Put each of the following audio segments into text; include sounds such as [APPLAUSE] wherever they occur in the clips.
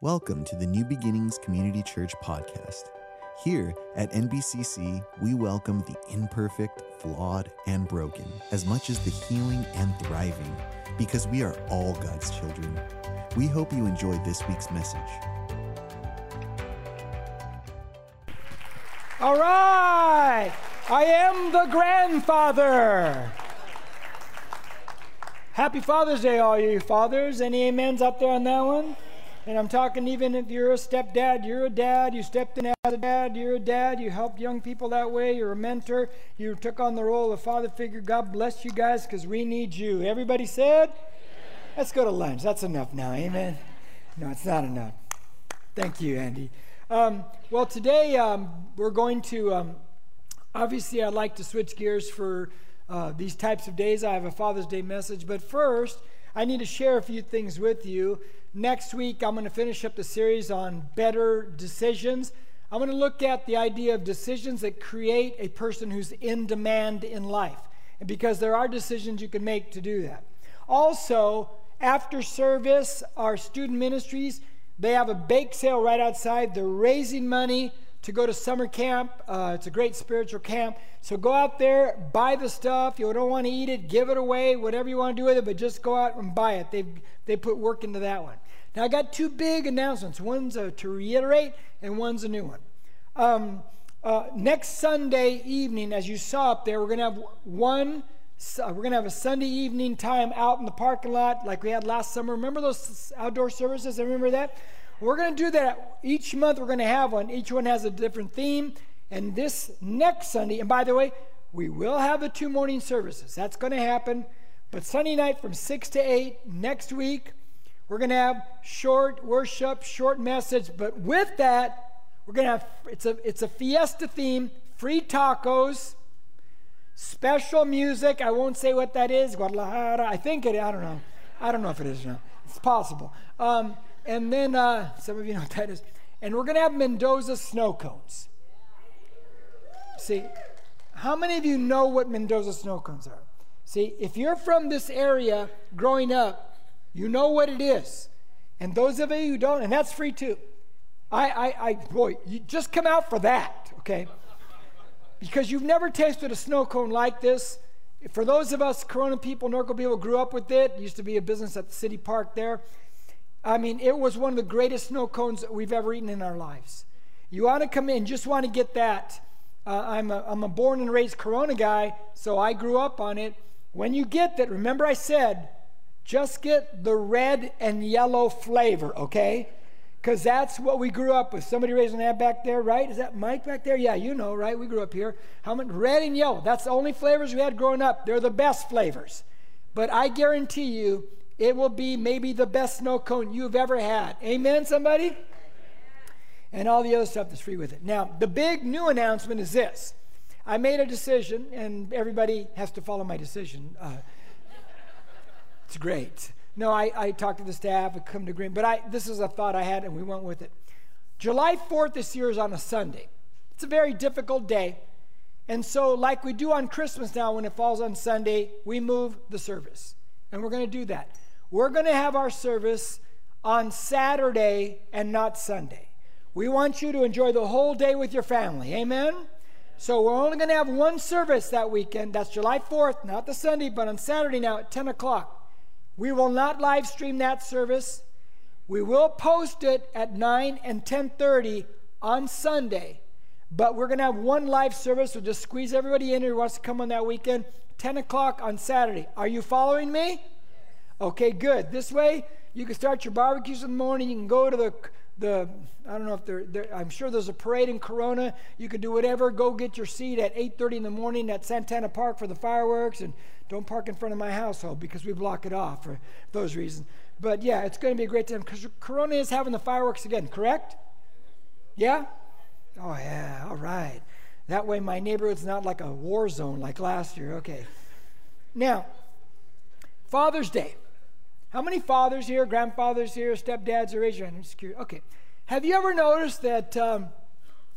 Welcome to the New Beginnings Community Church podcast. Here at NBCC, we welcome the imperfect, flawed, and broken as much as the healing and thriving because we are all God's children. We hope you enjoyed this week's message. All right, I am the grandfather. Happy Father's Day, all you fathers. Any amens up there on that one? And I'm talking even if you're a stepdad, you're a dad, you stepped in as a dad, you're a dad, you helped young people that way, you're a mentor, you took on the role of father figure. God bless you guys because we need you. Everybody said? Let's go to lunch. That's enough now. Amen. No, it's not enough. Thank you, Andy. Um, well, today um, we're going to, um, obviously, I'd like to switch gears for uh, these types of days. I have a Father's Day message, but first, I need to share a few things with you. Next week, I'm going to finish up the series on better decisions. I'm going to look at the idea of decisions that create a person who's in demand in life. And because there are decisions you can make to do that. Also, after service, our student ministries, they have a bake sale right outside. They're raising money to go to summer camp. Uh, it's a great spiritual camp. So go out there, buy the stuff. You don't want to eat it, give it away, whatever you want to do with it, but just go out and buy it. They've, they put work into that one. Now, I got two big announcements. One's a, to reiterate, and one's a new one. Um, uh, next Sunday evening, as you saw up there, we're going to have one. Uh, we're going to have a Sunday evening time out in the parking lot like we had last summer. Remember those outdoor services? I remember that. We're going to do that each month. We're going to have one. Each one has a different theme. And this next Sunday, and by the way, we will have the two morning services. That's going to happen. But Sunday night from 6 to 8 next week, we're going to have short worship, short message. But with that, we're going to have it's a it's a fiesta theme, free tacos, special music. I won't say what that is. Guadalajara. I think it. I don't know. I don't know if it is not. It's possible. Um, and then uh, some of you know what that is. And we're going to have Mendoza snow cones. See, how many of you know what Mendoza snow cones are? See, if you're from this area growing up, you know what it is. And those of you who don't, and that's free too. I, I, I boy, you just come out for that, okay? Because you've never tasted a snow cone like this. For those of us Corona people, Norco people, grew up with it. it used to be a business at the city park there. I mean, it was one of the greatest snow cones that we've ever eaten in our lives. You want to come in, just want to get that. Uh, I'm, a, I'm a born and raised Corona guy, so I grew up on it. When you get that, remember I said, just get the red and yellow flavor, okay? Because that's what we grew up with. Somebody raising that back there, right? Is that Mike back there? Yeah, you know, right? We grew up here. How much red and yellow? That's the only flavors we had growing up. They're the best flavors. But I guarantee you, it will be maybe the best snow cone you've ever had. Amen, somebody? And all the other stuff that's free with it. Now, the big new announcement is this I made a decision, and everybody has to follow my decision. Uh, it's great. No, I, I talked to the staff, I come to agreement, but I, this is a thought I had, and we went with it. July 4th this year is on a Sunday. It's a very difficult day. And so, like we do on Christmas now, when it falls on Sunday, we move the service. And we're going to do that. We're going to have our service on Saturday and not Sunday. We want you to enjoy the whole day with your family. Amen? So we're only going to have one service that weekend. That's July 4th, not the Sunday, but on Saturday now at 10 o'clock. We will not live stream that service. We will post it at 9 and 10:30 on Sunday. But we're going to have one live service. We'll just squeeze everybody in who wants to come on that weekend. 10 o'clock on Saturday. Are you following me? Okay, good. This way, you can start your barbecues in the morning. You can go to the the I don't know if there, I'm sure there's a parade in Corona. You can do whatever. Go get your seat at 8:30 in the morning at Santana Park for the fireworks, and don't park in front of my household because we block it off for those reasons. But yeah, it's going to be a great time because Corona is having the fireworks again. Correct? Yeah. Oh yeah. All right. That way, my neighborhood's not like a war zone like last year. Okay. Now, Father's Day. How many fathers here, grandfathers here, stepdads are raise your hand? Okay. Have you ever noticed that um,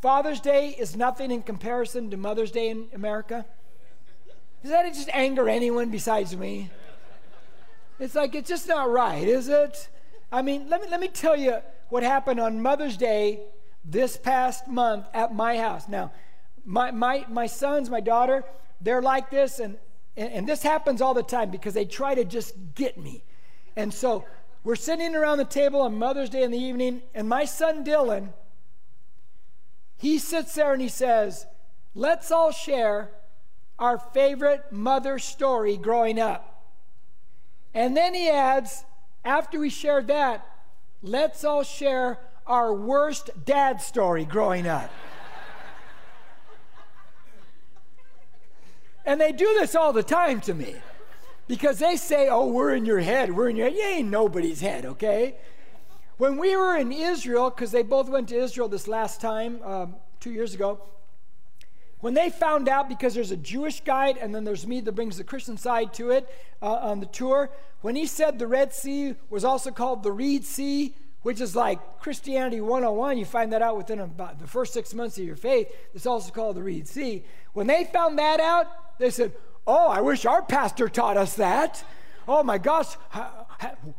Father's Day is nothing in comparison to Mother's Day in America? Does that just anger anyone besides me? It's like, it's just not right, is it? I mean, let me, let me tell you what happened on Mother's Day this past month at my house. Now, my, my, my sons, my daughter, they're like this, and, and, and this happens all the time because they try to just get me. And so we're sitting around the table on Mother's Day in the evening, and my son Dylan, he sits there and he says, Let's all share our favorite mother story growing up. And then he adds, after we shared that, let's all share our worst dad story growing up. and they do this all the time to me because they say, oh, we're in your head, we're in your head. You ain't nobody's head, okay? When we were in Israel, because they both went to Israel this last time, um, two years ago, when they found out, because there's a Jewish guide and then there's me that brings the Christian side to it uh, on the tour, when he said the Red Sea was also called the Reed Sea, which is like Christianity 101, you find that out within about the first six months of your faith. It's also called the Reed Sea. When they found that out, they said, Oh, I wish our pastor taught us that. Oh my gosh,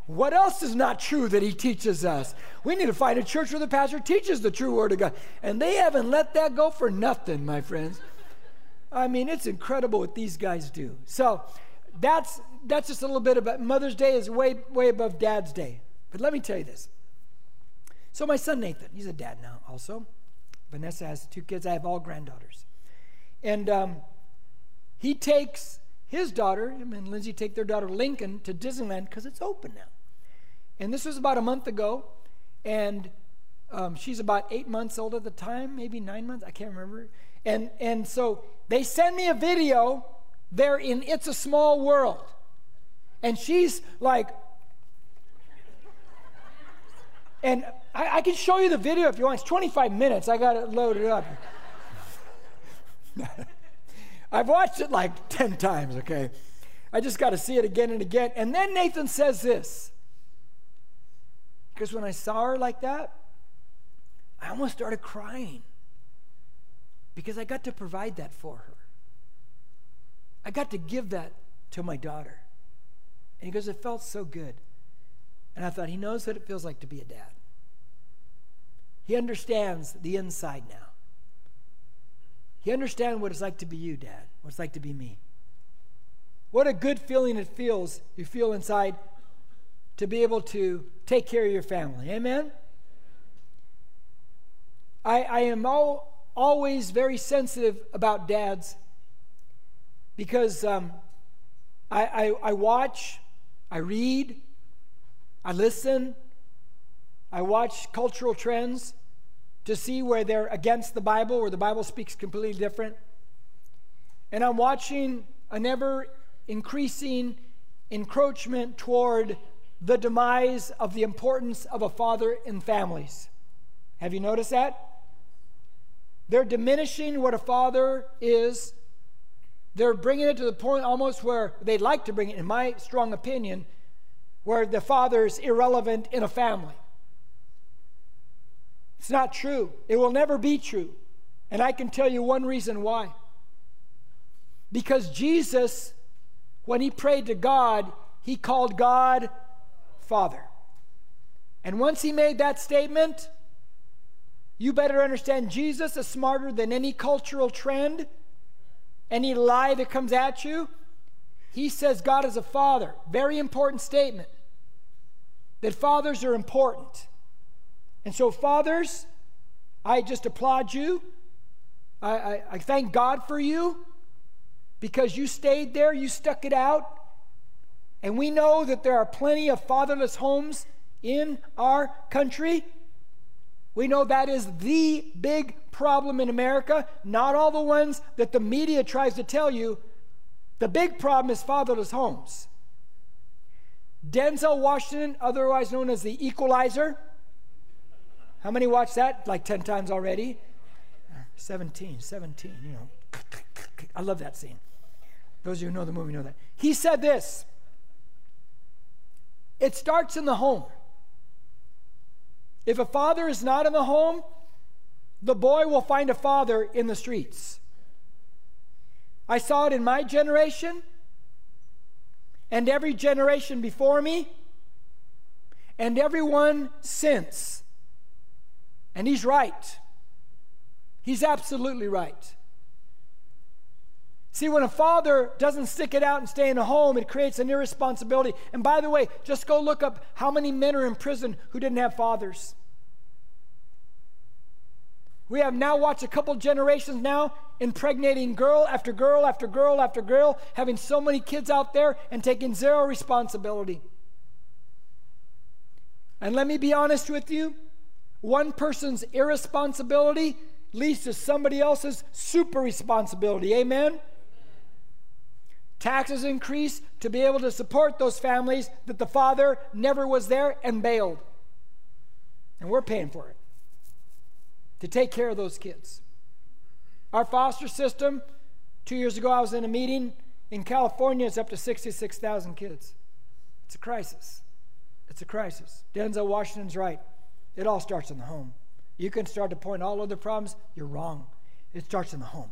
what else is not true that he teaches us? We need to find a church where the pastor teaches the true word of God. And they haven't let that go for nothing, my friends. I mean, it's incredible what these guys do. So that's that's just a little bit about Mother's Day is way way above Dad's Day. But let me tell you this. So my son Nathan, he's a dad now also. Vanessa has two kids. I have all granddaughters. And um, he takes his daughter, him and Lindsay take their daughter Lincoln to Disneyland because it's open now. And this was about a month ago, and um, she's about eight months old at the time, maybe nine months, I can't remember. And and so they send me a video. They're in It's a Small World, and she's like, and I, I can show you the video if you want. It's 25 minutes. I got it loaded up. [LAUGHS] I've watched it like [LAUGHS] 10 times, okay? I just got to see it again and again. And then Nathan says this. Because when I saw her like that, I almost started crying. Because I got to provide that for her. I got to give that to my daughter. And he goes, It felt so good. And I thought, He knows what it feels like to be a dad. He understands the inside now. He understands what it's like to be you, Dad, what it's like to be me. What a good feeling it feels, you feel inside, to be able to take care of your family. Amen? I, I am all, always very sensitive about dads because um, I, I, I watch, I read, I listen, I watch cultural trends to see where they're against the Bible, where the Bible speaks completely different. And I'm watching an ever increasing encroachment toward the demise of the importance of a father in families. Have you noticed that? They're diminishing what a father is. They're bringing it to the point almost where they'd like to bring it, in my strong opinion, where the father is irrelevant in a family. It's not true. It will never be true. And I can tell you one reason why. Because Jesus, when he prayed to God, he called God Father. And once he made that statement, you better understand Jesus is smarter than any cultural trend, any lie that comes at you. He says God is a father. Very important statement. That fathers are important. And so, fathers, I just applaud you. I, I, I, thank God for you because you stayed there, you stuck it out. And we know that there are plenty of fatherless homes in our country. We know that is the big problem in America, not all the ones that the media tries to tell you. The big problem is fatherless homes. Denzel Washington, otherwise known as the equalizer, how many watched that? Like 10 times already? 17, 17, you know. I love that scene. Those of you who know the movie know that. He said this It starts in the home. If a father is not in the home, the boy will find a father in the streets. I saw it in my generation and every generation before me. and everyone since. And he's right. He's absolutely right. See, when a father doesn't stick it out and stay in a home, it creates an irresponsibility. And by the way, just go look up how many men are in prison who didn't have fathers. We have now watched a couple generations now impregnating girl after girl after girl after girl, having so many kids out there and taking zero responsibility. And let me be honest with you one person's irresponsibility leads to somebody else's super responsibility. Amen? Taxes increase to be able to support those families that the father never was there and bailed. And we're paying for it to take care of those kids. Our foster system, two years ago, I was in a meeting in California, it's up to 66,000 kids. It's a crisis. It's a crisis. Denzel Washington's right. It all starts in the home. You can start to point all other problems, you're wrong. It starts in the home.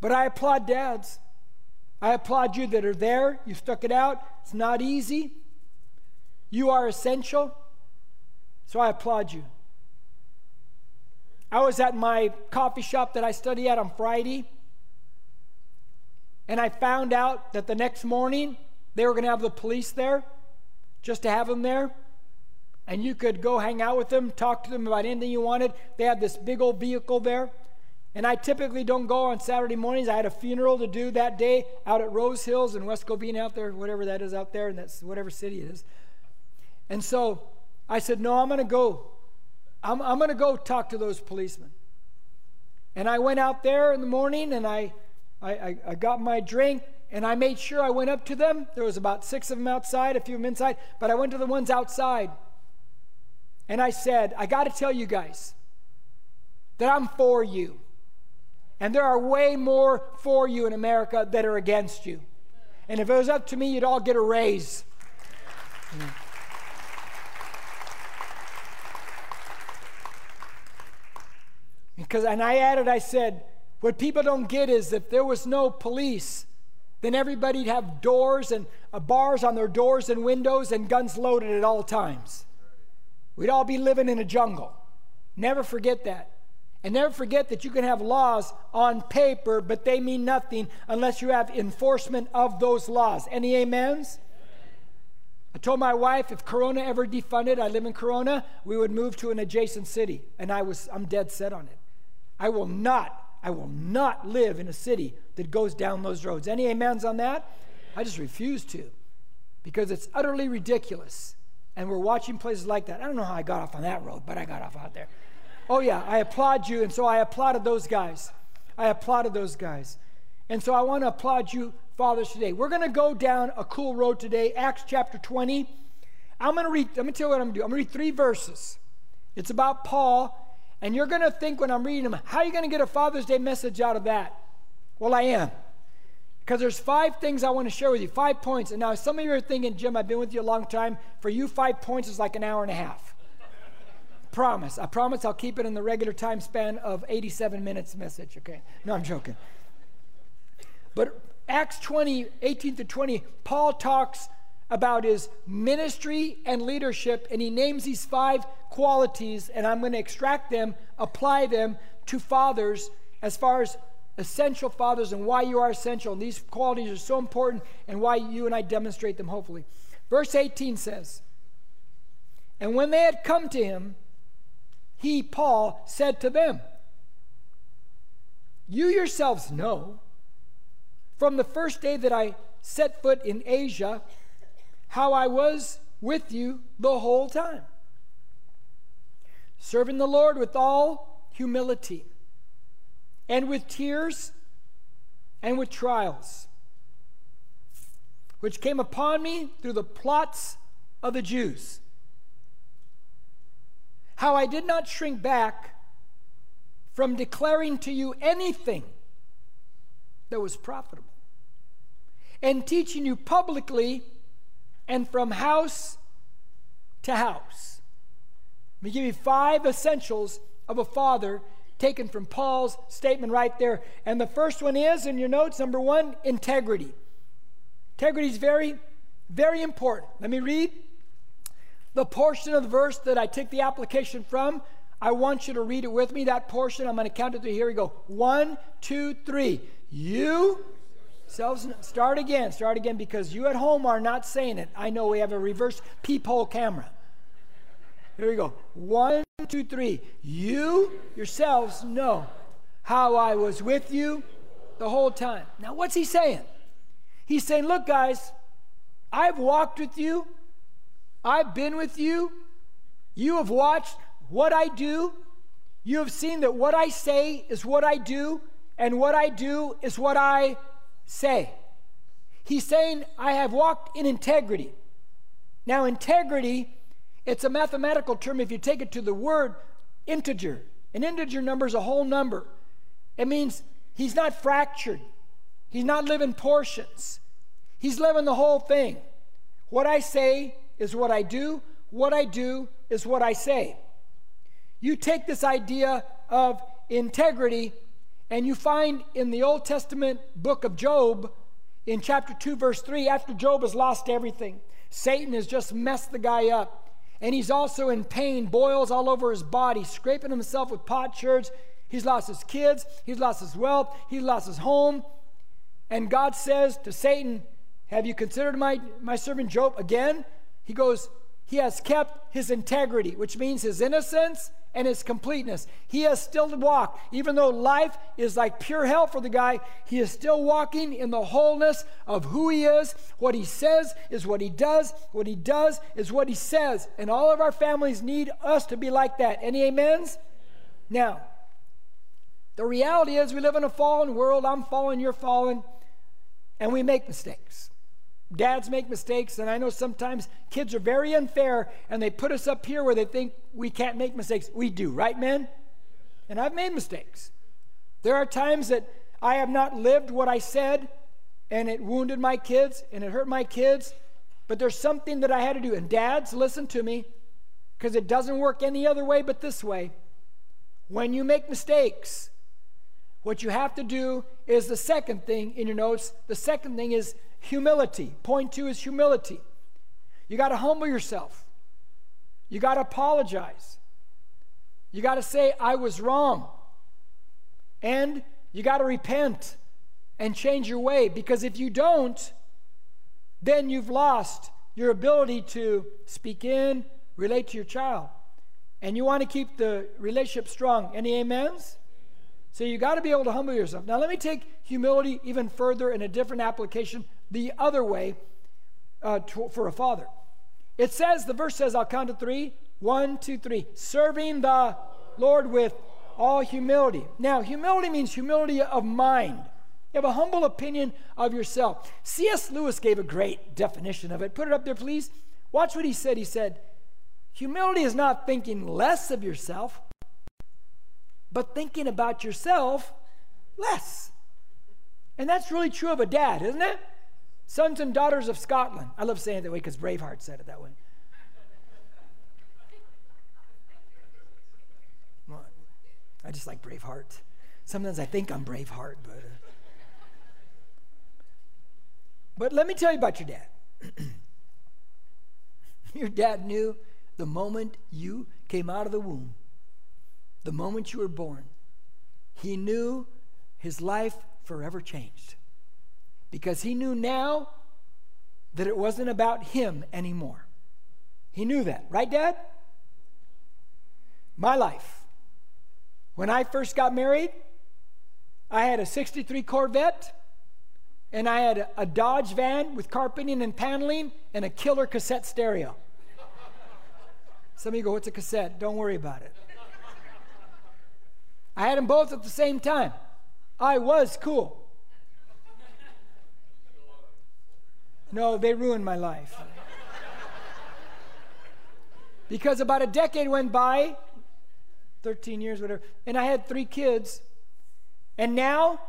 But I applaud dads. I applaud you that are there. You stuck it out. It's not easy. You are essential. So I applaud you. I was at my coffee shop that I study at on Friday, and I found out that the next morning they were going to have the police there just to have them there. And you could go hang out with them, talk to them about anything you wanted. They had this big old vehicle there. And I typically don't go on Saturday mornings. I had a funeral to do that day out at Rose Hills in West Covina out there, whatever that is out there, and that's whatever city it is. And so I said, No, I'm going to go I'm, I'm going to go talk to those policemen. And I went out there in the morning and I, I, I, got my drink and I made sure I went up to them. There was about six of them outside, a few of them inside, but I went to the ones outside. And I said, I got to tell you guys that I'm for you. And there are way more for you in America that are against you. And if it was up to me, you'd all get a raise. Because, and I added, I said, what people don't get is if there was no police, then everybody'd have doors and uh, bars on their doors and windows and guns loaded at all times. We'd all be living in a jungle. Never forget that. And never forget that you can have laws on paper, but they mean nothing unless you have enforcement of those laws. Any amens? I told my wife if Corona ever defunded, I live in Corona, we would move to an adjacent city. And I was I'm dead set on it. I will not, I will not live in a city that goes down those roads. Any amens on that? I just refuse to because it's utterly ridiculous. And we're watching places like that. I don't know how I got off on that road, but I got off out there. Oh, yeah, I applaud you. And so I applauded those guys. I applauded those guys. And so I want to applaud you, fathers, today. We're going to go down a cool road today, Acts chapter 20. I'm going to read, going to tell you what I'm going to do. I'm going to read three verses. It's about Paul and you're going to think when I'm reading them, how are you going to get a Father's Day message out of that? Well, I am. Because there's five things I want to share with you, five points. And now some of you are thinking, Jim, I've been with you a long time. For you, five points is like an hour and a half. promise. I promise I'll keep it in the regular time span of 87 minutes message, okay? No, I'm joking. But Acts 20, 18 to 20, Paul talks about his ministry and leadership, and he names these five qualities, and I'm going to extract them, apply them to fathers as far as essential fathers and why you are essential. And these qualities are so important and why you and I demonstrate them, hopefully. Verse 18 says, And when they had come to him, he, Paul, said to them, You yourselves know from the first day that I set foot in Asia how I was with you the whole time, serving the Lord with all humility and with tears and with trials, which came upon me through the plots of the Jews. How I did not shrink back from declaring to you anything that was profitable and teaching you publicly and from house to house. Let me give you five essentials of a father taken from Paul's statement right there. And the first one is in your notes number one, integrity. Integrity is very, very important. Let me read The portion of the verse that I take the application from, I want you to read it with me. That portion, I'm going to count it through. Here we go. One, two, three. You selves start again. Start again because you at home are not saying it. I know we have a reverse peephole camera. Here we go. One, two, three. You yourselves know how I was with you the whole time. Now, what's he saying? He's saying, Look, guys, I've walked with you, I've been with you, you have watched what I do, you have seen that what I say is what I do, and what I do is what I say. He's saying, I have walked in integrity. Now, integrity, it's a mathematical term if you take it to the word integer. An integer number is a whole number. It means he's not fractured, he's not living portions, he's living the whole thing. What I say is what I do, what I do is what I say. You take this idea of integrity and you find in the Old Testament book of Job, in chapter 2, verse 3, after Job has lost everything, Satan has just messed the guy up. And he's also in pain, boils all over his body, scraping himself with potsherds. He's lost his kids, he's lost his wealth, he's lost his home. And God says to Satan, Have you considered my, my servant Job again? He goes, He has kept his integrity, which means his innocence and his completeness. He has still to walk. Even though life is like pure hell for the guy, he is still walking in the wholeness of who he is. What he says is what he does. What he does is what he says. And all of our families need us to be like that. Any amens? Now, the reality is we live in a fallen world. I'm fallen, you're fallen, and we make mistakes. Dads make mistakes, and I know sometimes kids are very unfair and they put us up here where they think we can't make mistakes. We do, right, men? And I've made mistakes. There are times that I have not lived what I said, and it wounded my kids and it hurt my kids, but there's something that I had to do. And dads, listen to me, because it doesn't work any other way but this way. When you make mistakes, what you have to do is the second thing in your notes. The second thing is humility. Point two is humility. You got to humble yourself. You got to apologize. You got to say, I was wrong. And you got to repent and change your way because if you don't, then you've lost your ability to speak in, relate to your child. And you want to keep the relationship strong. Any amens? So you got to be able to humble yourself. Now, let me take humility even further in a different application the other way uh, to, for a father. It says, the verse says, I'll count to three. One, two, three. Serving the Lord with all humility. Now, humility means humility of mind. You have a humble opinion of yourself. C.S. Lewis gave a great definition of it. Put it up there, please. Watch what he said. He said, Humility is not thinking less of yourself, but thinking about yourself less. And that's really true of a dad, isn't it? Sons and daughters of Scotland. I love saying it that way because Braveheart said it that way. Well, I just like Braveheart. Sometimes I think I'm Braveheart, but. Uh... But let me tell you about your dad. [CLEARS THROAT] your dad knew the moment you came out of the womb, the moment you were born, he knew his life forever changed because he knew now that it wasn't about him anymore. He knew that, right, Dad? My life. When I first got married, I had a 63 Corvette and I had a, Dodge van with carpeting and paneling and a killer cassette stereo. Some of you go, It's a cassette? Don't worry about it. I had them both at the same time. I was cool. No, they ruined my life. because about a decade went by, 13 years, whatever, and I had three kids. And now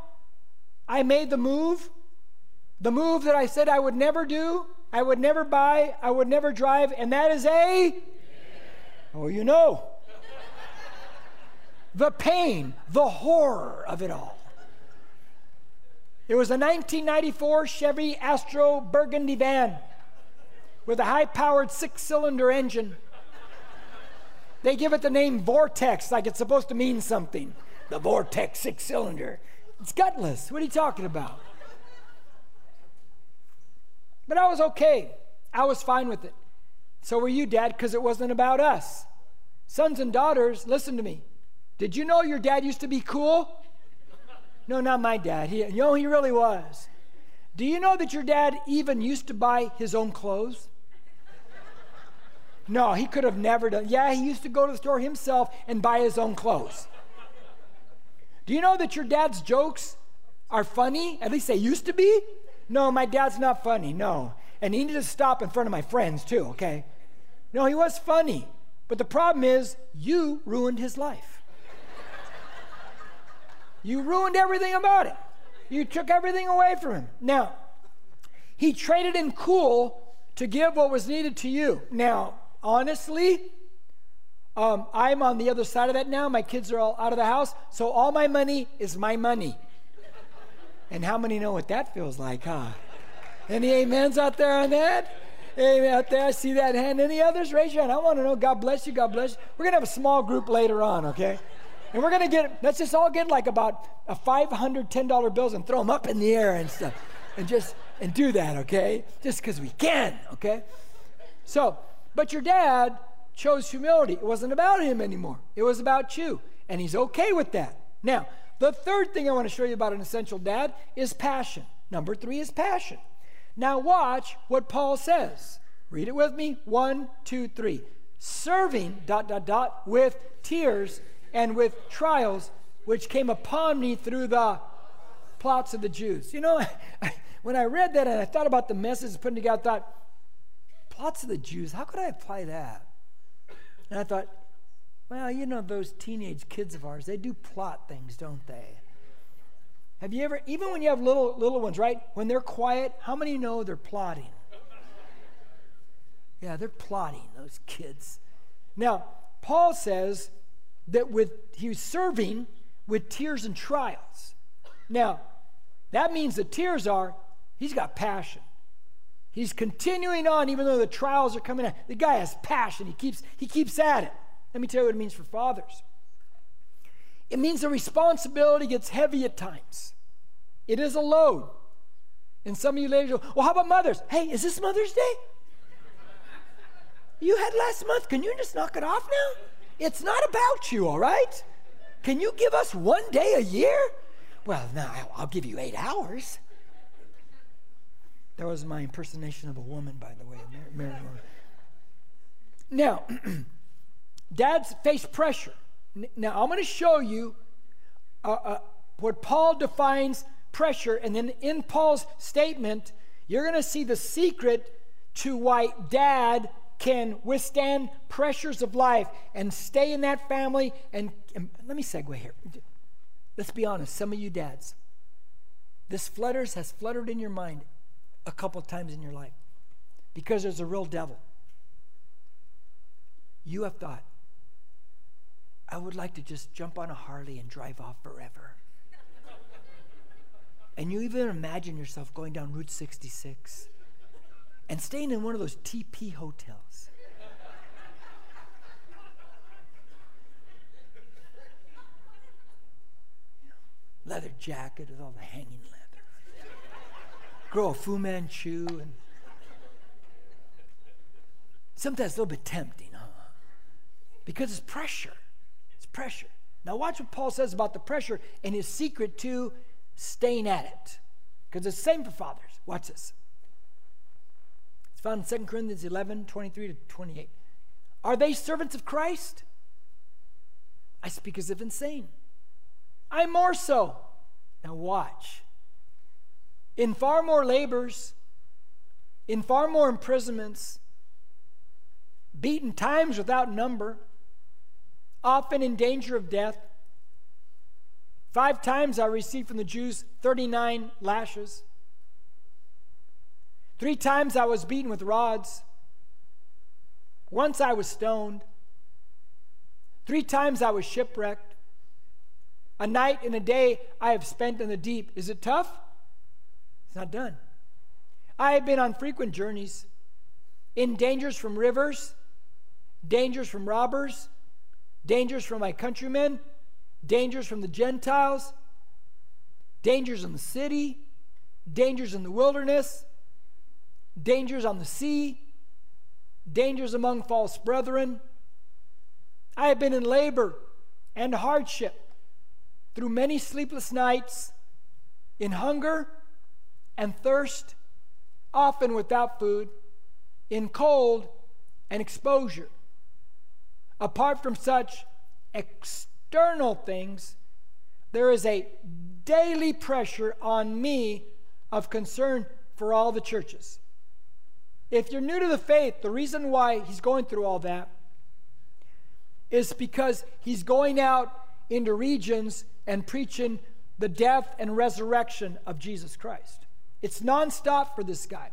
I made the move, the move that I said I would never do, I would never buy, I would never drive, and that is a. Oh, you know. The pain, the horror of it all. It was a 1994 Chevy Astro Burgundy van with a high powered six cylinder engine. They give it the name Vortex, like it's supposed to mean something. The Vortex six cylinder. It's gutless. What are you talking about? But I was okay. I was fine with it. So were you, Dad, because it wasn't about us. Sons and daughters, listen to me. Did you know your dad used to be cool? No, not my dad. He, you know, he really was. Do you know that your dad even used to buy his own clothes? No, he could have never done. Yeah, he used to go to the store himself and buy his own clothes. Do you know that your dad's jokes are funny? At least they used to be. No, my dad's not funny. No. And he needed to stop in front of my friends too, okay? No, he was funny. But the problem is, you ruined his life. You ruined everything about it. You took everything away from him. Now, he traded in cool to give what was needed to you. Now, honestly, um, I'm on the other side of that now. My kids are all out of the house, so all my money is my money. And how many know what that feels like, huh? Any amens out there on that? Amen out there. I see that hand. Any others? Raise your hand. I want to know. God bless you. God bless you. We're going to have a small group later on, okay? And we're going to get, let's just all get like about a $510 bills and throw them up in the air and stuff. And just, and do that, okay? Just because we can, okay? So, but your dad chose humility. It wasn't about him anymore, it was about you. And he's okay with that. Now, the third thing I want to show you about an essential dad is passion. Number three is passion. Now, watch what Paul says. Read it with me. One, two, three. Serving, dot, dot, dot, with tears and with trials which came upon me through the plots of the Jews. You know, [LAUGHS] when I read that and I thought about the message putting together, I thought, plots of the Jews, how could I apply that? And I thought, well, you know, those teenage kids of ours, they do plot things, don't they? Have you ever, even when you have little little ones, right? When they're quiet, how many know they're plotting? Yeah, they're plotting, those kids. Now, Paul says that with he was serving with tears and trials. Now, that means the tears are he's got passion. He's continuing on even though the trials are coming out. The guy has passion. He keeps he keeps at it. Let me tell you what it means for fathers. It means the responsibility gets heavy at times. It is a load. And some of you ladies go, well, how about mothers? Hey, is this Mother's Day? You had last month. Can you just knock it off now? It's not about you, all right? Can you give us one day a year? Well, no, I'll give you eight hours. That was my impersonation of a woman, by the way, Mary. Now, [CLEARS THROAT] dads face pressure. Now, I'm going to show you uh, uh, what Paul defines pressure, and then in Paul's statement, you're going to see the secret to why dad can withstand pressures of life and stay in that family. And, and let me segue here. Let's be honest, some of you dads, this flutters has fluttered in your mind a couple times in your life because there's a real devil. You have thought, I would like to just jump on a Harley and drive off forever. [LAUGHS] and you even imagine yourself going down Route 66 and staying in one of those TP hotels. Leather jacket with all the hanging leather. Grow a Fu Manchu and sometimes a little bit tempting, huh? Because it's pressure It's pressure. Now, watch what Paul says about the pressure and his secret to staying at it. Because it's the same for fathers. Watch this. It's found in 2 Corinthians 11 23 to 28. Are they servants of Christ? I speak as if insane. I more so. Now, watch. In far more labors, in far more imprisonments, beaten times without number often in danger of death. Five times I received from the Jews 39 lashes. Three times I was beaten with rods. Once I was stoned. Three times I was shipwrecked. A night and a day I have spent in the deep. Is it tough? It's not done. I have been on frequent journeys, in dangers from rivers, dangers from robbers, dangers from my countrymen, dangers from the Gentiles, dangers in the city, dangers in the wilderness, dangers on the sea, dangers among false brethren. I have been in labor and hardship through many sleepless nights, in hunger and thirst, often without food, in cold and exposure. Apart from such external things, there is a daily pressure on me of concern for all the churches. If you're new to the faith, the reason why he's going through all that is because he's going out into regions and preaching the death and resurrection of Jesus Christ. It's nonstop for this guy.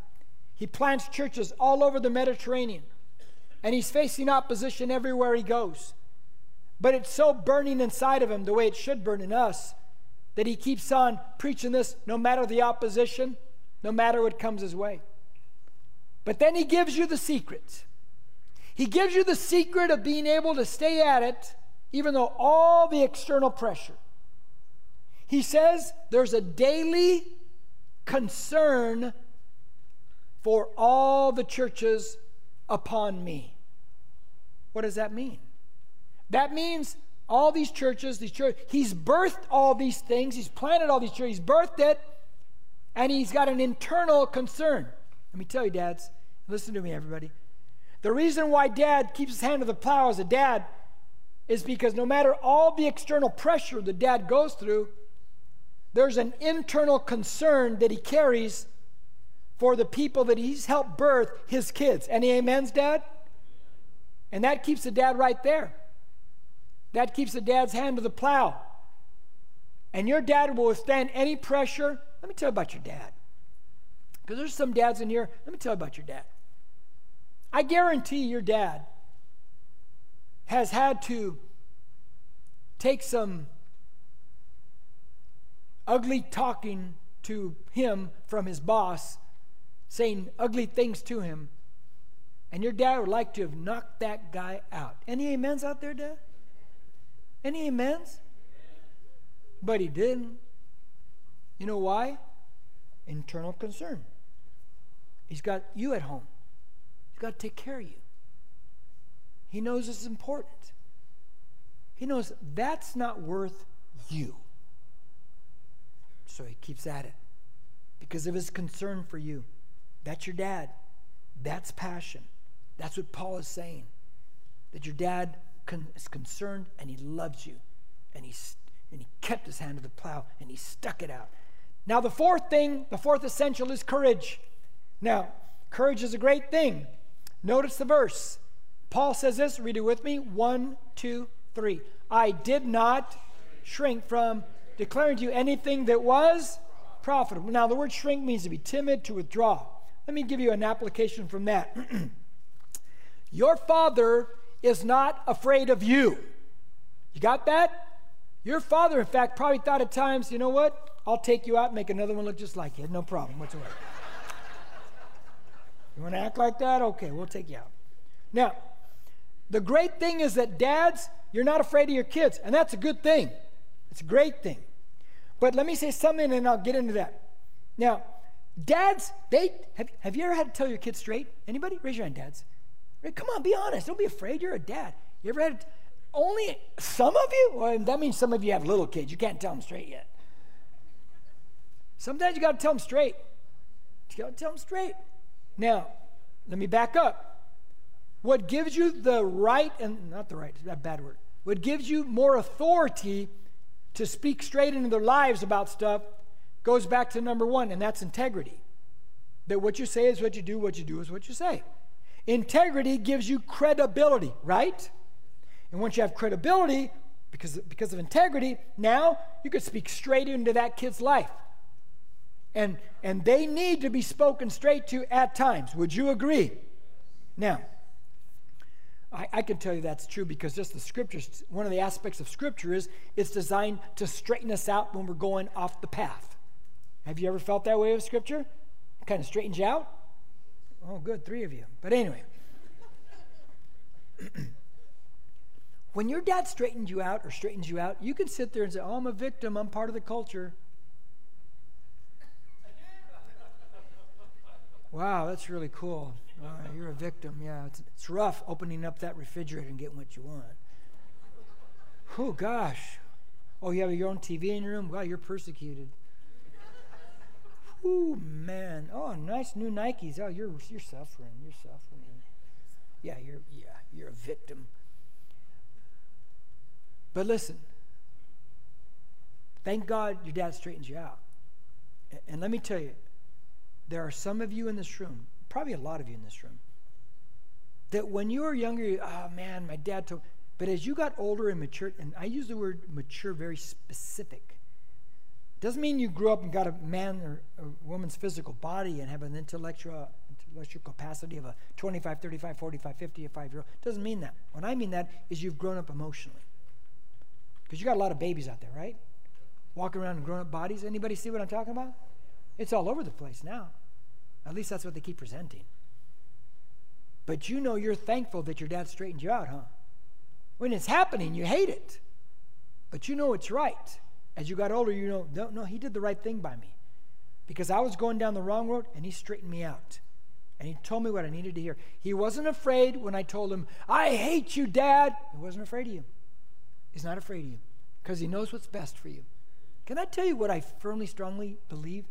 He plants churches all over the Mediterranean, and he's facing opposition everywhere he goes. But it's so burning inside of him, the way it should burn in us, that he keeps on preaching this no matter the opposition, no matter what comes his way. But then he gives you the secret. He gives you the secret of being able to stay at it, even though all the external pressure. He says there's a daily concern for all the churches upon me. What does that mean? That means all these churches, these churches, he's birthed all these things, he's planted all these churches, he's birthed it, and he's got an internal concern. Let me tell you, dads, listen to me, everybody. The reason why dad keeps his hand to the plow as a dad is because no matter all the external pressure the dad goes through, there's an internal concern that he carries for the people that he's helped birth his kids. Any amens, dad? And that keeps the dad right there. That keeps the dad's hand to the plow. And your dad will withstand any pressure. Let me tell you about your dad. Because there's some dads in here. Let me tell you about your dad. I guarantee your dad has had to take some ugly talking to him from his boss, saying ugly things to him. And your dad would like to have knocked that guy out. Any amens out there, Dad? Any amens? But he didn't. You know why? Internal concern. He's got you at home. He's got to take care of you. He knows it's important. He knows that's not worth you. So he keeps at it because of his concern for you. That's your dad. That's passion. That's what Paul is saying. That your dad con- is concerned and he loves you. And, he's, and he kept his hand to the plow and he stuck it out. Now, the fourth thing, the fourth essential is courage. Now, courage is a great thing. Notice the verse. Paul says this, read it with me. One, two, three. I did not shrink from declaring to you anything that was profitable. Now, the word shrink means to be timid, to withdraw. Let me give you an application from that. [CLEARS THROAT] Your father is not afraid of you. You got that? Your father, in fact, probably thought at times, you know what? I'll take you out and make another one look just like you. No problem whatsoever. you want to act like that? Okay, we'll take you out. Now, the great thing is that dads, you're not afraid of your kids, and that's a good thing. It's a great thing. But let me say something and I'll get into that. Now, dads, they have, have you ever had to tell your kids straight? Anybody? Raise your hand, dads. Come on, be honest. Don't be afraid. You're a dad. You ever had only some of you? Well, that means some of you have little kids. You can't tell them straight yet. Sometimes you got to tell them straight. You got to tell them straight. Now, let me back up. What gives you the right, and not the right, that bad word, what gives you more authority to speak straight into their lives about stuff goes back to number one, and that's integrity. That what you say is what you do, what you do is what you say. Integrity gives you credibility, right? And once you have credibility, because, because of integrity, now you could speak straight into that kid's life. And, and they need to be spoken straight to at times. Would you agree? Now, I, I can tell you that's true because just the scriptures, one of the aspects of scripture is it's designed to straighten us out when we're going off the path. Have you ever felt that way with scripture? It kind of straightens you out? Oh, good, three of you. But anyway, [CLEARS THROAT] When your dad straightens you out or straightens you out, you can sit there and say, Oh, I'm a victim. I'm part of the culture. wow, that's really cool. Uh, [LAUGHS] you're a victim. Yeah, it's, it's rough opening up that refrigerator and getting what you want. Oh, gosh. Oh, you have your own TV in your room? Wow, you're persecuted. Oh, man. Oh, nice new Nikes. Oh, you're, you're suffering. You're suffering. Yeah, you're, yeah, you're a victim. But listen, thank God your dad straightens you out. And let me tell you, there are some of you in this room, probably a lot of you in this room, that when you were younger, you, oh man, my dad told, but as you got older and matured, and I use the word mature very specific, doesn't mean you grew up and got a man or a woman's physical body and have an intellectual intellectual capacity of a 25, 35, 45, 55 year old. Doesn't mean that. What I mean that is you've grown up emotionally. Because you got a lot of babies out there, right? Walking around in grown up bodies. Anybody see what I'm talking about? It's all over the place now. At least that's what they keep presenting. But you know you're thankful that your dad straightened you out, huh? When it's happening, you hate it. But you know it's right. As you got older, you know, no, no, he did the right thing by me. Because I was going down the wrong road and he straightened me out. And he told me what I needed to hear. He wasn't afraid when I told him, I hate you, Dad. He wasn't afraid of you. He's not afraid of you because he knows what's best for you. Can I tell you what I firmly, strongly believe?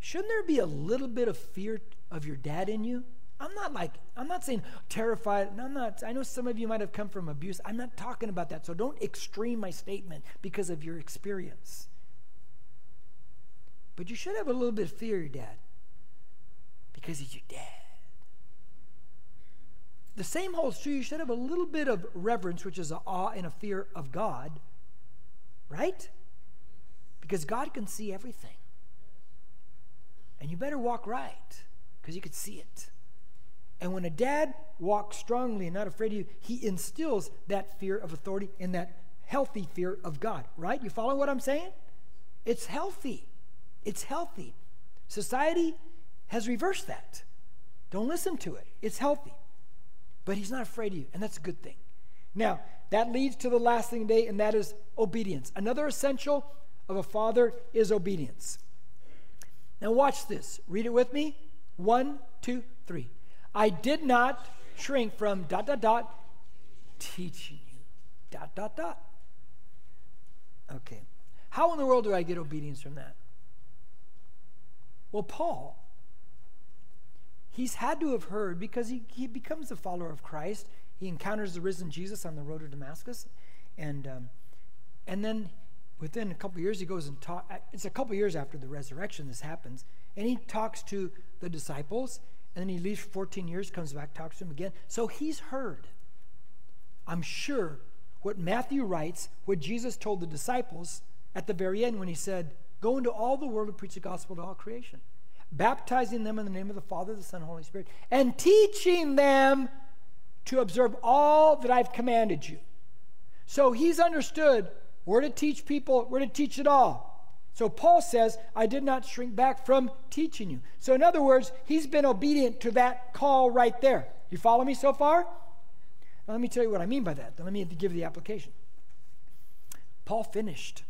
Shouldn't there be a little bit of fear of your dad in you? I'm not like, I'm not saying terrified. I'm not, I know some of you might have come from abuse. I'm not talking about that. So don't extreme my statement because of your experience. But you should have a little bit of fear of your dad because he's your dad. The same holds true. You should have a little bit of reverence, which is an awe and a fear of God, right? Because God can see everything. And you better walk right because you can see it. And when a dad walks strongly and not afraid of you, he instills that fear of authority and that healthy fear of God, right? You follow what I'm saying? It's healthy. It's healthy. Society has reversed that. Don't listen to it. It's healthy. But he's not afraid of you, and that's a good thing. Now, that leads to the last thing today, and that is obedience. Another essential of a father is obedience. Now, watch this. Read it with me. One, two, three. I did not shrink from dot, dot, dot, teaching you. Dot, dot, dot. Okay. How in the world do I get obedience from that? Well, Paul he's had to have heard because he, he becomes a follower of Christ. He encounters the risen Jesus on the road to Damascus. And, um, and then within a couple years, he goes and talk. It's a couple years after the resurrection this happens. And he talks to the disciples. And then he leaves for 14 years, comes back, talks to them again. So he's heard, I'm sure, what Matthew writes, what Jesus told the disciples at the very end when he said, Go into all the world and preach the gospel to all creation baptizing them in the name of the Father, the Son, and Holy Spirit, and teaching them to observe all that I've commanded you. So he's understood we're to teach people, we're to teach it all. So Paul says, I did not shrink back from teaching you. So, in other words, he's been obedient to that call right there. You follow me so far? Now, let me tell you what I mean by that. Then let me give the application. Paul finished.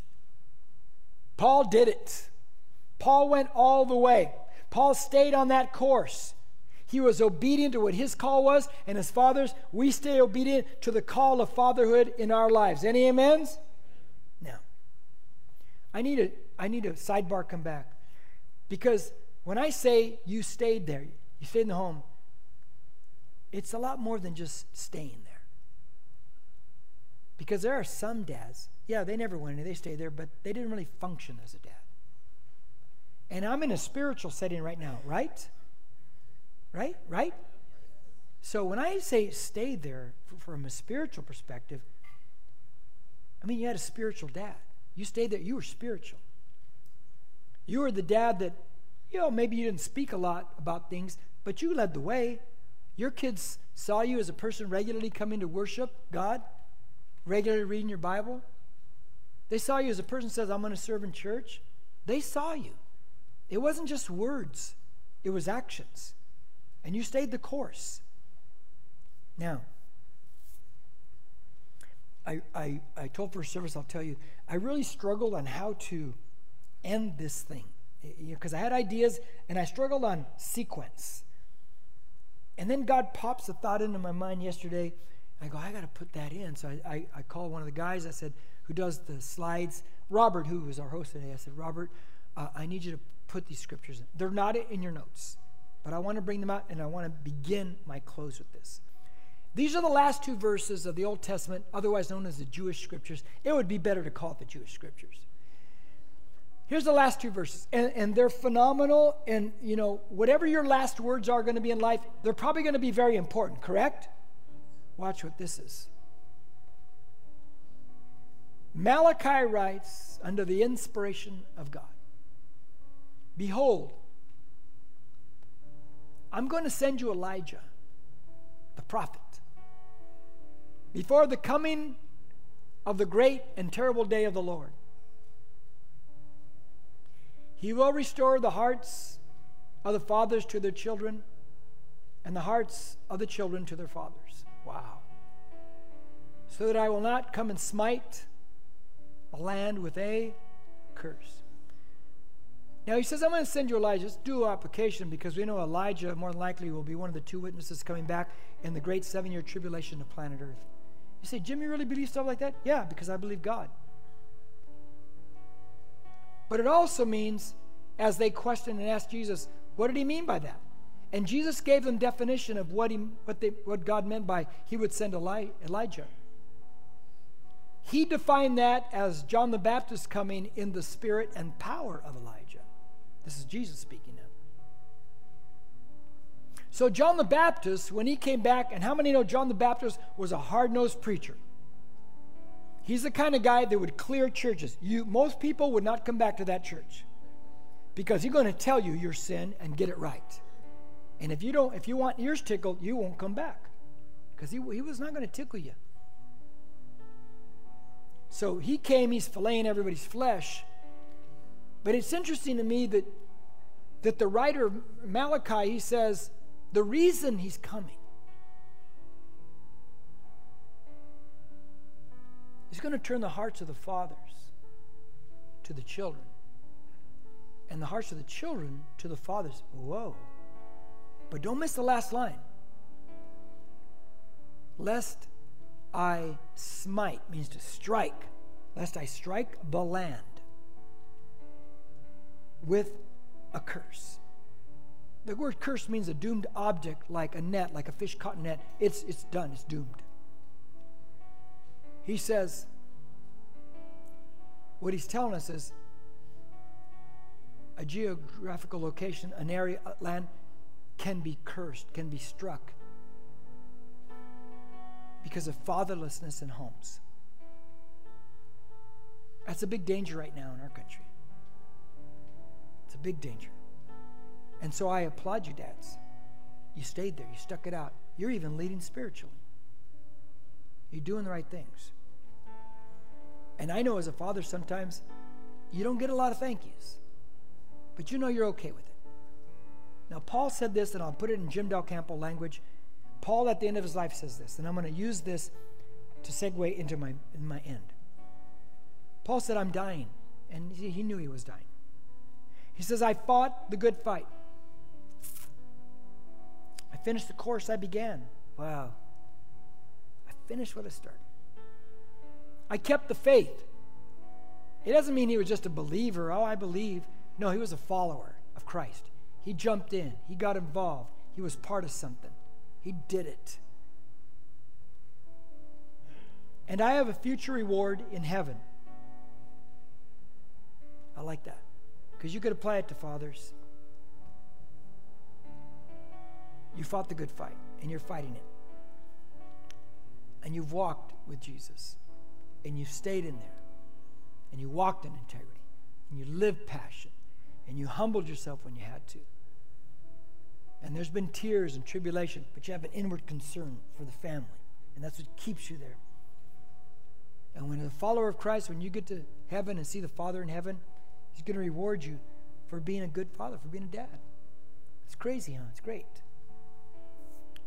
Paul did it. Paul went all the way. Paul stayed on that course. He was obedient to what his call was, and as fathers, we stay obedient to the call of fatherhood in our lives. Any amens? I need a I need a sidebar come back. Because when I say you stayed there, you stayed in the home, it's a lot more than just staying there. Because there are some dads, yeah, they never went in, they stayed there, but they didn't really function as a dad. And I'm in a spiritual setting right now, right? Right? Right? So when I say stay there from a spiritual perspective, I mean, you had a spiritual dad. You stayed there, you were spiritual. You were the dad that, you know, maybe you didn't speak a lot about things, but you led the way. Your kids saw you as a person regularly coming to worship God, regularly reading your Bible. They saw you as a person says, I'm going to serve in church. They saw you. It wasn't just words, it was actions. And you stayed the course. Now, I, I, I told first service, I'll tell you, I really struggled on how to end this thing because you know, I had ideas and I struggled on sequence. And then God pops a thought into my mind yesterday. I go, I got to put that in. So I, I, I called one of the guys I said, who does the slides, Robert, who was our host today. I said, Robert, uh, I need you to put these scriptures in. They're not in your notes, but I want to bring them out and I want to begin my close with this. These are the last two verses of the Old Testament, otherwise known as the Jewish scriptures. It would be better to call it the Jewish scriptures. Here's the last two verses, and, and they're phenomenal. And, you know, whatever your last words are going to be in life, they're probably going to be very important, correct? Watch what this is. Malachi writes under the inspiration of God Behold, I'm going to send you Elijah, the prophet, before the coming of the great and terrible day of the Lord. He will restore the hearts of the fathers to their children and the hearts of the children to their fathers. Wow. So that I will not come and smite the land with a curse. Now he says, I'm going to send you Elijah. Do application because we know Elijah more than likely will be one of the two witnesses coming back in the great seven year tribulation of planet Earth. You say, Jim, you really believe stuff like that? Yeah, because I believe God. But it also means, as they questioned and asked Jesus, what did he mean by that? And Jesus gave them definition of what, he, what, they, what God meant by he would send Eli, Elijah. He defined that as John the Baptist coming in the spirit and power of Elijah. This is Jesus speaking now. So, John the Baptist, when he came back, and how many know John the Baptist was a hard nosed preacher? He's the kind of guy that would clear churches. You, most people would not come back to that church because he's going to tell you your sin and get it right. And if you don't, if you want ears tickled, you won't come back because he, he was not going to tickle you. So he came, he's filleting everybody's flesh. But it's interesting to me that, that the writer Malachi, he says, the reason he's coming He's going to turn the hearts of the fathers to the children, and the hearts of the children to the fathers. Whoa. But don't miss the last line. Lest I smite means to strike, lest I strike the land with a curse. The word curse means a doomed object like a net, like a fish caught net. It's, it's done, it's doomed. He says, what he's telling us is a geographical location, an area, land can be cursed, can be struck because of fatherlessness in homes. That's a big danger right now in our country. It's a big danger. And so I applaud you, dads. You stayed there, you stuck it out. You're even leading spiritually. You're doing the right things. And I know as a father, sometimes you don't get a lot of thank yous, but you know you're okay with it. Now, Paul said this, and I'll put it in Jim Del Campo language. Paul, at the end of his life, says this, and I'm going to use this to segue into my, in my end. Paul said, I'm dying. And he knew he was dying. He says, I fought the good fight. I finished the course I began. Wow. I finished what I started. I kept the faith. It doesn't mean he was just a believer. Oh, I believe. No, he was a follower of Christ. He jumped in, he got involved, he was part of something. He did it. And I have a future reward in heaven. I like that because you could apply it to fathers. You fought the good fight and you're fighting it. And you've walked with Jesus and you've stayed in there and you walked in integrity and you lived passion and you humbled yourself when you had to. And there's been tears and tribulation, but you have an inward concern for the family, and that's what keeps you there. And when a follower of Christ, when you get to heaven and see the Father in heaven, He's going to reward you for being a good father, for being a dad. It's crazy, huh? It's great.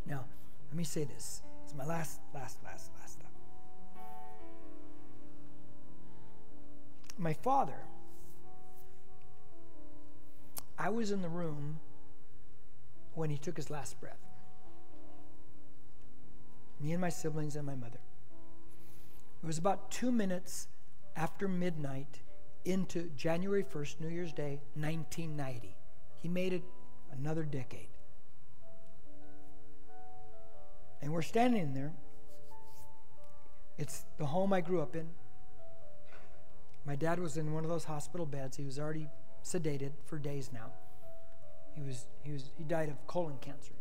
Now, let me say this. It's my last, last, last, last thought. my father, I was in the room when he took his last breath. Me and my siblings and my mother. It was about two minutes after midnight into January 1st, New Year's Day, 1990. He made it another decade. And we're standing there. It's the home I grew up in. My dad was in one of those hospital beds. He was already sedated for days now. He was he was he died of colon cancer.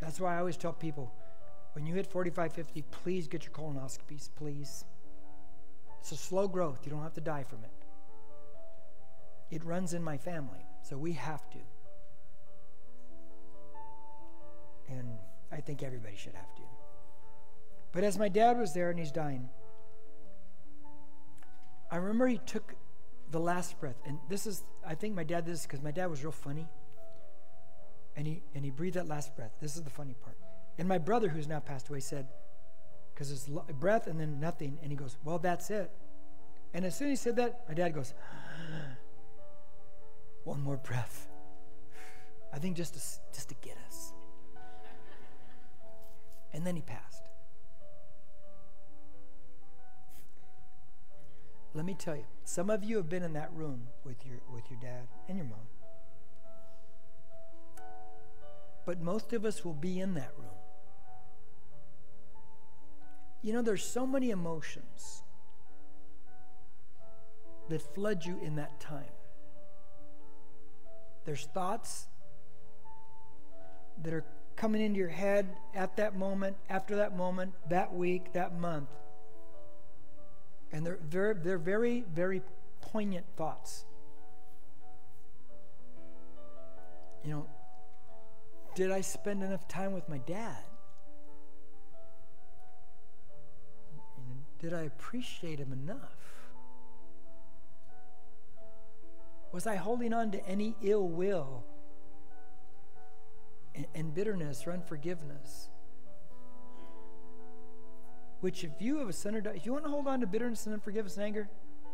That's why I always tell people when you hit 45 50, please get your colonoscopies, please. It's a slow growth. You don't have to die from it. It runs in my family, so we have to. And I think everybody should have to. But as my dad was there and he's dying, I remember he took the last breath. And this is, I think my dad did this because my dad was real funny. And he, and he breathed that last breath. This is the funny part. And my brother, who's now passed away, said, because it's breath and then nothing. And he goes, Well, that's it. And as soon as he said that, my dad goes, One more breath. I think just to, just to get us. And then he passed. Let me tell you, some of you have been in that room with your, with your dad and your mom. But most of us will be in that room. You know, there's so many emotions that flood you in that time. There's thoughts that are coming into your head at that moment, after that moment, that week, that month and they're very, they're very, very poignant thoughts. You know, did I spend enough time with my dad? Did I appreciate him enough? Was I holding on to any ill will and bitterness or unforgiveness? Which, if you have a sinner, if you want to hold on to bitterness and unforgiveness and anger,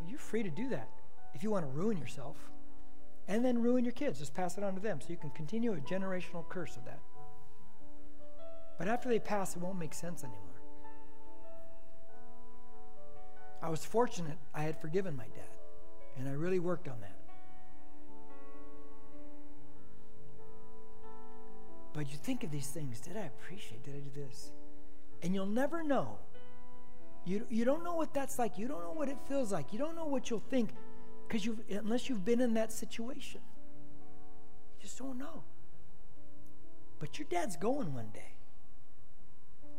you're free to do that. If you want to ruin yourself and then ruin your kids, just pass it on to them so you can continue a generational curse of that. But after they pass, it won't make sense anymore. I was fortunate I had forgiven my dad, and I really worked on that. But you think of these things did I appreciate? Did I do this? And you'll never know you, you don't know what that's like. You don't know what it feels like. You don't know what you'll think because you unless you've been in that situation. You just don't know. But your dad's going one day.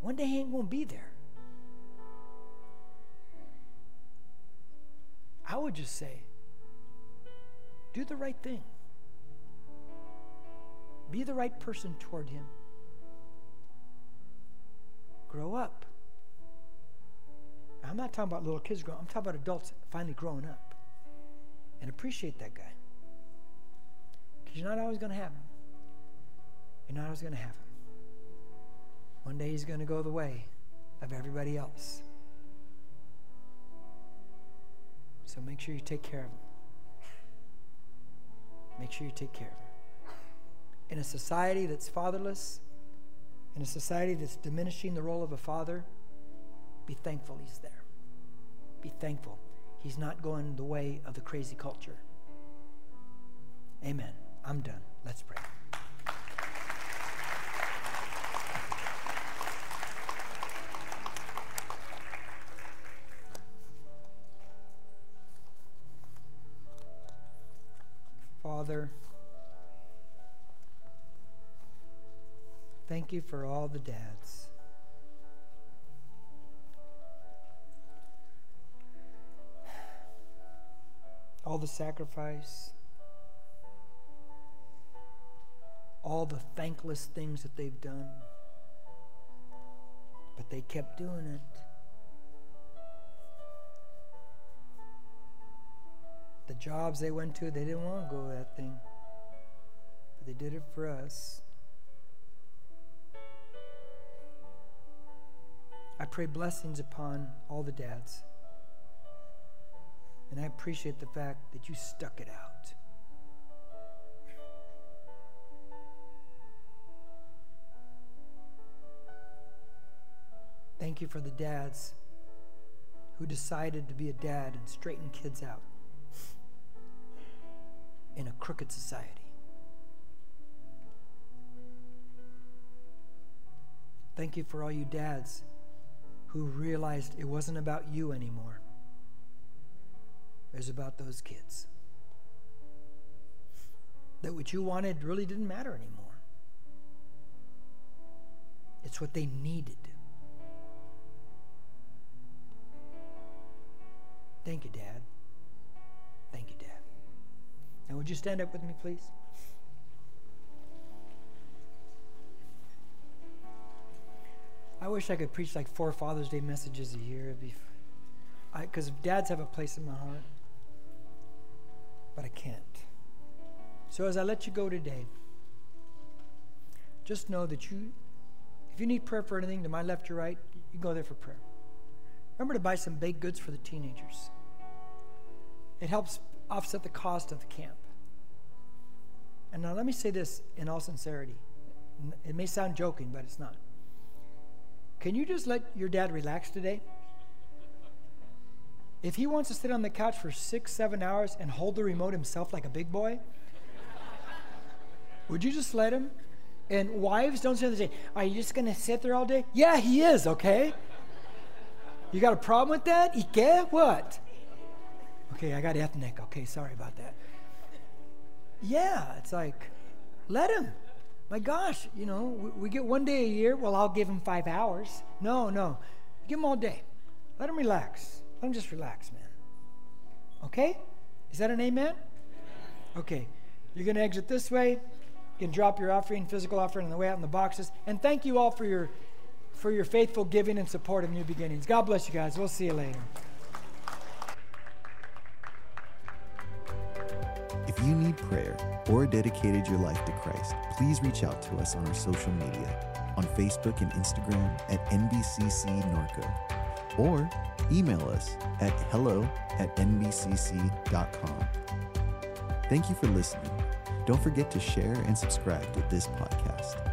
One day he ain't going to be there. I would just say, do the right thing. Be the right person toward him. Grow up. I'm not talking about little kids growing I'm talking about adults finally growing up. And appreciate that guy. Because you're not always going to have him. You're not always going to have him. One day he's going to go the way of everybody else. So make sure you take care of him. Make sure you take care of him. In a society that's fatherless, in a society that's diminishing the role of a father, be thankful he's there. Be thankful he's not going the way of the crazy culture. Amen. I'm done. Let's pray. Father, thank you for all the dads. all the sacrifice, all the thankless things that they've done. But they kept doing it. The jobs they went to, they didn't want to go to that thing. But they did it for us. I pray blessings upon all the dads. And I appreciate the fact that you stuck it out. Thank you for the dads who decided to be a dad and straighten kids out in a crooked society. Thank you for all you dads who realized it wasn't about you anymore. It was about those kids. That what you wanted really didn't matter anymore. It's what they needed. Thank you, Dad. Thank you, Dad. Now, would you stand up with me, please? I wish I could preach like four Father's Day messages a year. Because dads have a place in my heart. But I can't. So as I let you go today, just know that you, if you need prayer for anything to my left or right, you go there for prayer. Remember to buy some baked goods for the teenagers. It helps offset the cost of the camp. And now let me say this in all sincerity. It may sound joking, but it's not. Can you just let your dad relax today? If he wants to sit on the couch for six, seven hours and hold the remote himself like a big boy, would you just let him? And wives, don't say, say, Are you just going to sit there all day? Yeah, he is, okay? You got a problem with that? Ike? What? Okay, I got ethnic. Okay, sorry about that. Yeah, it's like, let him. My gosh, you know, we, we get one day a year. Well, I'll give him five hours. No, no. Give him all day. Let him relax. Let him just relax, man. Okay? Is that an amen? Okay. You're going to exit this way. You can drop your offering, physical offering, on the way out in the boxes. And thank you all for your for your faithful giving and support of New Beginnings. God bless you guys. We'll see you later. You need prayer or dedicated your life to Christ, please reach out to us on our social media on Facebook and Instagram at NBCC Norco or email us at hello at nbcc.com. Thank you for listening. Don't forget to share and subscribe to this podcast.